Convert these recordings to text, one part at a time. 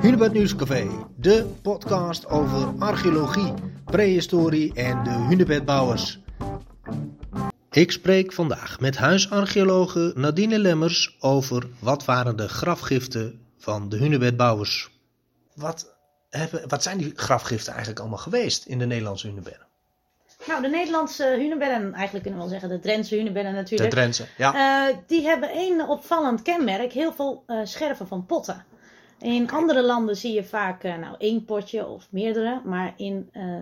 Hunebed Nieuwscafé, de podcast over archeologie, prehistorie en de hunebedbouwers. Ik spreek vandaag met huisarcheologe Nadine Lemmers over wat waren de grafgiften van de hunebedbouwers. Wat, hebben, wat zijn die grafgiften eigenlijk allemaal geweest in de Nederlandse hunebedden? Nou, de Nederlandse hunebedden, eigenlijk kunnen we wel zeggen de Drentse hunebedden De natuurlijk. Drentse, ja. eh, die hebben één opvallend kenmerk, heel veel eh, scherven van potten. In andere landen zie je vaak eh, nou, één potje of meerdere, maar in eh,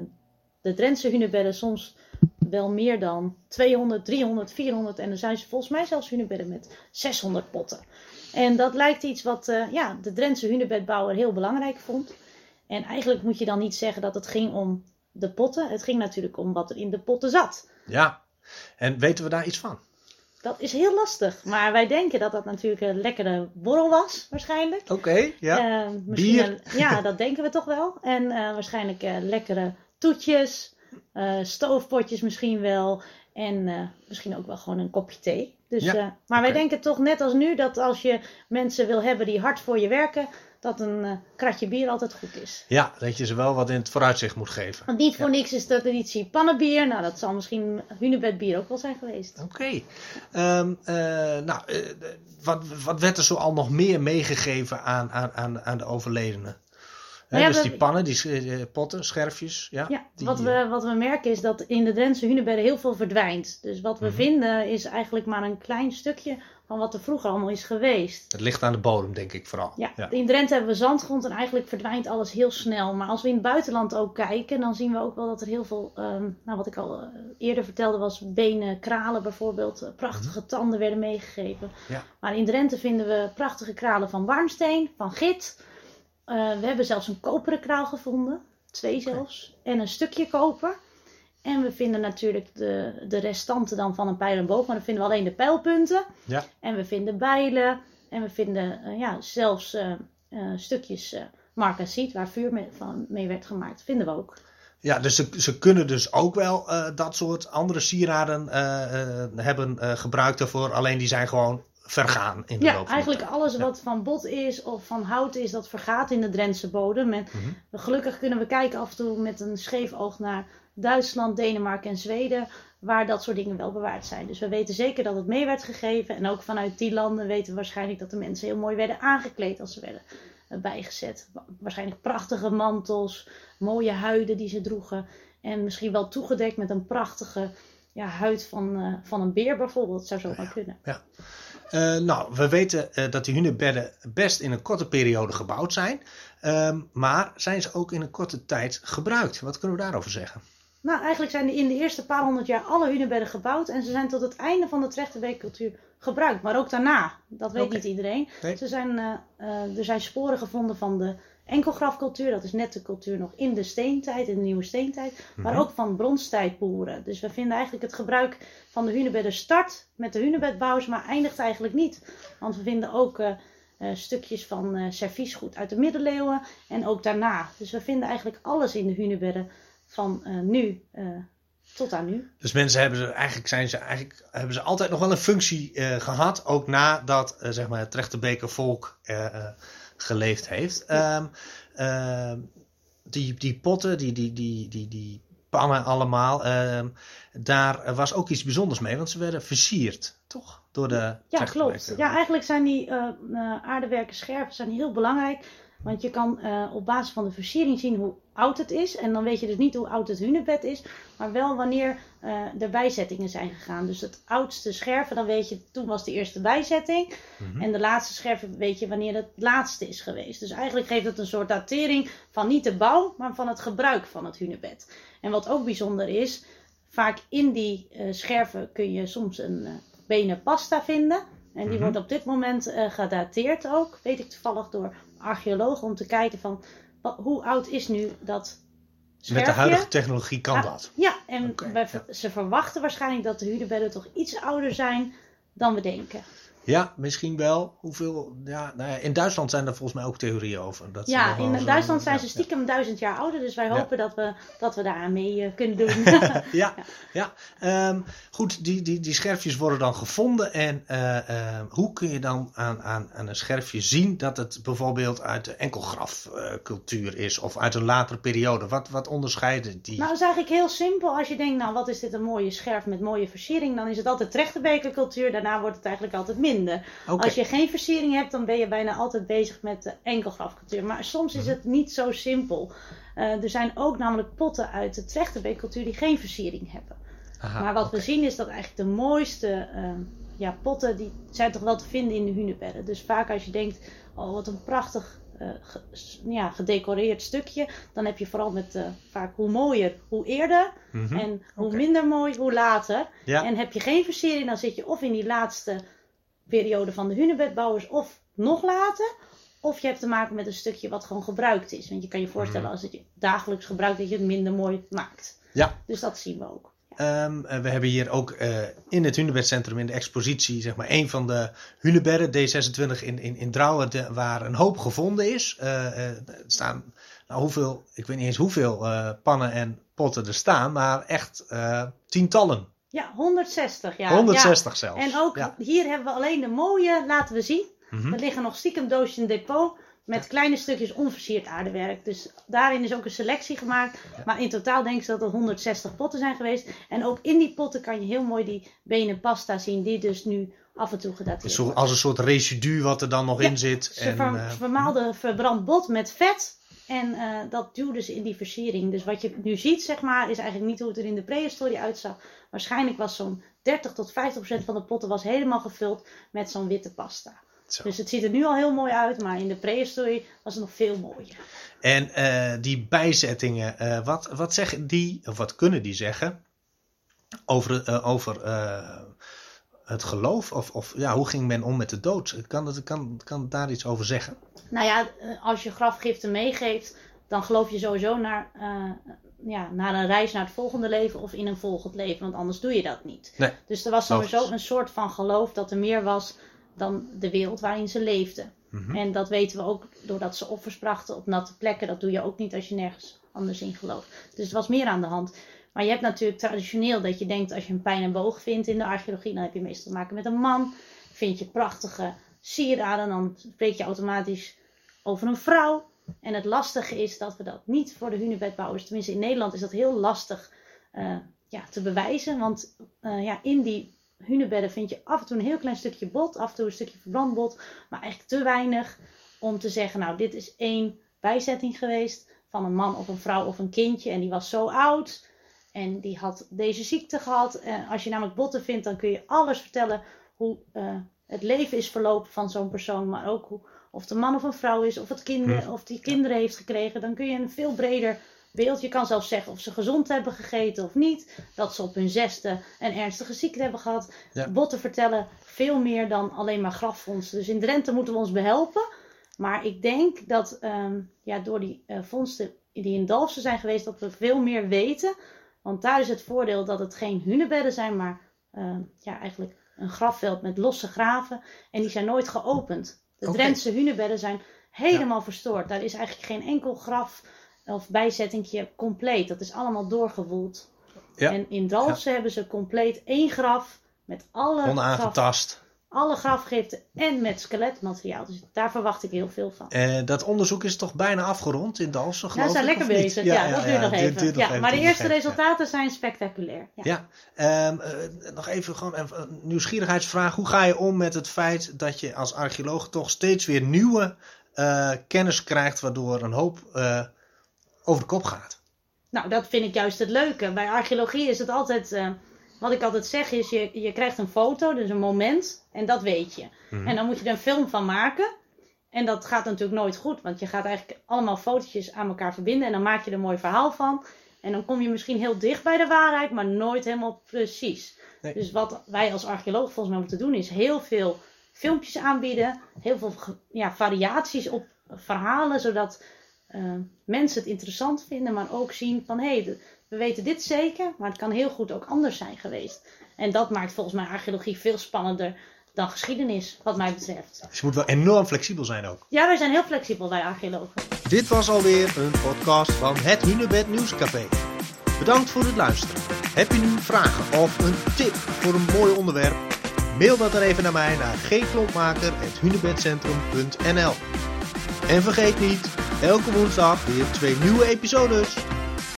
de Drentse hunebedden soms wel meer dan 200, 300, 400 en er zijn ze volgens mij zelfs hunebedden met 600 potten. En dat lijkt iets wat eh, ja, de Drentse hunebedbouwer heel belangrijk vond. En eigenlijk moet je dan niet zeggen dat het ging om de potten. Het ging natuurlijk om wat er in de potten zat. ja. En weten we daar iets van? Dat is heel lastig. Maar wij denken dat dat natuurlijk een lekkere borrel was, waarschijnlijk. Oké, ja. Eh, Bier. een- ja, dat denken we toch wel. En eh, waarschijnlijk eh, lekkere toetjes, stoofpotjes misschien wel. En misschien ook wel gewoon een kopje thee. Dus, Ja, maar wij denken toch net als nu dat als je mensen wil hebben die hard voor je werken, dat een eh, kratje bier altijd goed is. Ja, dat je ze wel wat in het vooruitzicht moet geven. Want niet voor niks is de traditie pannenbier. Nou, dat zal misschien hunebedbier ook wel zijn geweest. Oké. Ehm, eh, nou, eh, wat, wat werd er zo al nog meer meegegeven aan, aan, aan, aan de overledenen? Nou ja, dus die pannen, die potten, scherfjes. Ja, Ja, die, wat, we, wat we merken is dat in de Drentse hunebedden heel veel verdwijnt. Dus wat we Mhm. vinden is eigenlijk maar een klein stukje van wat er vroeger allemaal is geweest. Het ligt aan de bodem, denk ik vooral. Ja, ja. in Drenthe hebben we zandgrond en eigenlijk verdwijnt alles heel snel. Maar als we in het buitenland ook kijken, dan zien we ook wel dat er heel veel, ehm, nou wat ik al eh, eerder vertelde was benen, kralen bijvoorbeeld, eh, prachtige tanden werden meegegeven. Mhm. Ja. Maar in Drenthe vinden we prachtige kralen van warmsteen, van git. Eh, we hebben zelfs een koperen kraal gevonden, twee zelfs, en een stukje koper. En we vinden natuurlijk de, de restanten dan van een pijl en boog, maar dan vinden we alleen de pijlpunten. Ja. En we vinden bijlen. En we vinden eh, ja, zelfs eh, eh, stukjes marcassiet waar vuur mee, van, mee werd gemaakt. Vinden we ook. Ja, dus ze, ze kunnen dus ook wel dat soort andere sieraden hebben gebruikt daarvoor. Alleen die zijn gewoon vergaan in de loop Ja, eigenlijk alles Ja. wat van bot is of van hout is, dat vergaat in de Drentse bodem. En Mhm. gelukkig kunnen we kijken af en toe met een scheef oog naar Duitsland, Denemarken en Zweden, waar dat soort dingen wel bewaard zijn. Dus we weten zeker dat het mee werd gegeven. En ook vanuit die landen weten we waarschijnlijk dat de mensen heel mooi werden aangekleed als ze werden eh, bijgezet. Wa- Waarschijnlijk prachtige mantels, mooie huiden die ze droegen. En misschien wel toegedekt met een prachtige ja, huid van, eh, van een beer bijvoorbeeld. Dat zou zomaar kunnen. Eh, nou, we weten dat die hunebedden best in een korte periode gebouwd zijn. Ehm, maar zijn ze ook in een korte tijd gebruikt? Wat kunnen we daarover zeggen? Nou, eigenlijk zijn in de eerste paar honderd jaar alle hunebedden gebouwd. En ze zijn tot het einde van de Trechterbeekcultuur gebruikt. Maar ook daarna. Dat weet niet iedereen. Nee. Ze zijn, eh, eh, er zijn sporen gevonden van de enkelgrafcultuur. Dat is net de cultuur nog in de steentijd, in de nieuwe steentijd. Maar Mhm. ook van bronstijdboeren. Dus we vinden eigenlijk het gebruik van de hunebedden start met de hunebedbouwers. Maar eindigt eigenlijk niet. Want we vinden ook... eh, stukjes van eh serviesgoed uit de middeleeuwen en ook daarna. Dus we vinden eigenlijk alles in de hunebedden van eh, nu eh, tot aan nu. Dus mensen hebben ze eigenlijk zijn ze eigenlijk hebben ze altijd nog wel een functie eh, gehad, ook nadat zeg maar het Trechterbeker volk eh, geleefd heeft. Ehm, ehm, die, die potten, die, die, die, die, die pannen allemaal, ehm, daar was ook iets bijzonders mee, want ze werden versierd, toch? Door de Ja, klopt. Ja, eigenlijk zijn die aardewerken scherven zijn heel belangrijk. Want je kan eh, op basis van de versiering zien hoe oud het is. En dan weet je dus niet hoe oud het hunebed is. Maar wel wanneer eh er bijzettingen zijn gegaan. Dus het oudste scherven, dan weet je, toen was de eerste bijzetting. Mhm. En de laatste scherven weet je wanneer het laatste is geweest. Dus eigenlijk geeft het een soort datering van niet de bouw, maar van het gebruik van het hunebed. En wat ook bijzonder is, vaak in die eh, scherven kun je soms een eh, benen pasta vinden. En die Mhm. wordt op dit moment gedateerd ook, weet ik toevallig door archeologen, om te kijken van hoe oud is nu dat. Met de huidige technologie kan Ja, dat. Ja, en ja. ze verwachten waarschijnlijk dat de hunebedden toch iets ouder zijn dan we denken. Ja, misschien wel. Hoeveel? Ja, nou ja, in Duitsland zijn er volgens mij ook theorieën over. Dat Ja, in Duitsland zijn ja, ze stiekem duizend jaar ouder, dus wij Ja. hopen dat, we, dat we daar aan mee eh, kunnen doen. Ja, ja. ja. Ehm, goed, die, die, die scherfjes worden dan gevonden. En eh, eh, hoe kun je dan aan, aan, aan een scherfje zien dat het bijvoorbeeld uit de enkelgrafcultuur is of uit een latere periode? Wat, wat onderscheiden die? Nou, dat is eigenlijk heel simpel. Als je denkt, nou, wat is dit een mooie scherf met mooie versiering, dan is het altijd trechterbekercultuur. Daarna wordt het eigenlijk altijd minder. Als je geen versiering hebt, dan ben je bijna altijd bezig met de enkelgrafcultuur. Maar soms is het niet zo simpel. Eh, er zijn ook namelijk potten uit de trechterbekercultuur die geen versiering hebben. Aha, maar wat we zien is dat eigenlijk de mooiste eh, ja, potten, die zijn toch wel te vinden in de hunebedden. Dus vaak als je denkt, oh wat een prachtig eh, ge- ja, gedecoreerd stukje, dan heb je vooral met eh, vaak hoe mooier, hoe eerder. Mhm. En hoe minder mooi, hoe later. Ja. En heb je geen versiering, dan zit je of in die laatste periode van de hunebedbouwers, of nog later. Of je hebt te maken met een stukje wat gewoon gebruikt is. Want je kan je voorstellen, Mhm. als het je dagelijks gebruikt, dat je het minder mooi maakt. Ja. Dus dat zien we ook. Ehm, eh, we hebben hier ook eh, in het Hunebedcentrum in de expositie, zeg maar, een van de hunebedden, D26 in, in, in Drouwen, de- waar een hoop gevonden is. Eh, er staan, nou, hoeveel, ik weet niet eens hoeveel pannen en potten er staan, maar echt tientallen. Ja, 160 ja. 160 Ja. zelfs. En ook Ja. hier hebben we alleen de mooie laten we zien. Mhm. Er liggen nog stiekem doosjes in depot met kleine stukjes onversierd aardewerk. Dus daarin is ook een selectie gemaakt. Maar in totaal denk ik dat er 160 potten zijn geweest. En ook in die potten kan je heel mooi die benen pasta zien, die dus nu af en toe gedateerd wordt. als een soort residu wat er dan nog Ja, in zit. Ze En, ver- eh, vermaalde verbrand bot met vet. En eh, dat duwde ze in die versiering. Dus wat je nu ziet, zeg maar, is eigenlijk niet hoe het er in de prehistorie uitzag. Waarschijnlijk was zo'n 30 tot 50 procent van de potten was helemaal gevuld met zo'n witte pasta. zo. Dus het ziet er nu al heel mooi uit, maar in de prehistorie was het nog veel mooier. En eh, die bijzettingen, eh, wat, wat zeggen die, of wat kunnen die zeggen over, over het geloof? Of, of ja, hoe ging men om met de dood? Kan het, kan, kan het daar iets over zeggen? Nou ja, eh, als je grafgiften meegeeft, dan geloof je sowieso naar, eh, ja, naar een reis naar het volgende leven of in een volgend leven, want anders doe je dat niet. Nee. Dus er was sowieso een soort van geloof dat er meer was dan de wereld waarin ze leefden. Mhm. En dat weten we ook doordat ze offers brachten op natte plekken. Dat doe je ook niet als je nergens anders in gelooft. Dus er was meer aan de hand. Maar je hebt natuurlijk traditioneel dat je denkt als je een pijn en boog vindt in de archeologie, dan heb je meestal te maken met een man. Vind je prachtige sieraden, dan spreek je automatisch over een vrouw. En het lastige is dat we dat niet voor de hunebedbouwers, tenminste in Nederland is dat heel lastig eh, ja, te bewijzen. Want eh, ja, in die hunebedden vind je af en toe een heel klein stukje bot, af en toe een stukje verbrand bot, maar echt te weinig om te zeggen, nou dit is één bijzetting geweest van een man of een vrouw of een kindje en die was zo oud en die had deze ziekte gehad. En als je namelijk botten vindt, dan kun je alles vertellen hoe eh, het leven is verlopen van zo'n persoon, maar ook hoe, of de man of een vrouw is, of, het kinderen, Hm. of die kinderen heeft gekregen. Dan kun je een veel breder beeld. Je kan zelfs zeggen of ze gezond hebben gegeten of niet. Dat ze op hun zesde een ernstige ziekte hebben gehad. Ja. Botten vertellen veel meer dan alleen maar grafvondsten. Dus in Drenthe moeten we ons behelpen. Maar ik denk dat ehm, ja, door die eh, vondsten die in Dalfsen zijn geweest, dat we veel meer weten. Want daar is het voordeel dat het geen hunebedden zijn, maar eh, ja, eigenlijk een grafveld met losse graven. En die zijn nooit geopend. De. Drentse hunebedden zijn helemaal verstoord. Daar is eigenlijk geen enkel graf of bijzettingje compleet. Dat is allemaal doorgewoeld. Ja. En in Dalfsen hebben ze compleet één graf met alle, graf, Onaangetast. Alle grafgiften en met skeletmateriaal. Dus daar verwacht ik heel veel van. Eh, dat onderzoek is toch bijna afgerond in Dalfsen, Ja, geloof ze zijn lekker of niet? bezig. Ja, dat duurt nog even. duurt nog ja, maar de eerste even, ja. resultaten zijn spectaculair. Ja. Ja, ehm, eh, nog even gewoon een nieuwsgierigheidsvraag. Hoe ga je om met het feit dat je als archeoloog toch steeds weer nieuwe eh, kennis krijgt, waardoor een hoop eh, over de kop gaat? Nou, dat vind ik juist het leuke. Bij archeologie is het altijd, wat ik altijd zeg is, je, je krijgt een foto, dus een moment, en dat weet je. Mhm. En dan moet je er een film van maken. En dat gaat natuurlijk nooit goed, want je gaat eigenlijk allemaal fotootjes aan elkaar verbinden en dan maak je er een mooi verhaal van. En dan kom je misschien heel dicht bij de waarheid, maar nooit helemaal precies. Nee. Dus wat wij als archeoloog volgens mij moeten doen, is heel veel filmpjes aanbieden, heel veel ja, variaties op verhalen, zodat eh, mensen het interessant vinden, maar ook zien van hé, hey, we weten dit zeker, maar het kan heel goed ook anders zijn geweest. En dat maakt volgens mij archeologie veel spannender dan geschiedenis, wat mij betreft. Dus je moet wel enorm flexibel zijn ook. Ja, wij zijn heel flexibel, wij archeologen. Dit was alweer een podcast van het Hunebed Nieuwscafé. Bedankt voor het luisteren. Heb je nu vragen of een tip voor een mooi onderwerp? Mail dat dan even naar mij naar gklompmaker.hunebedcentrum.nl En vergeet niet, elke woensdag weer twee nieuwe episodes.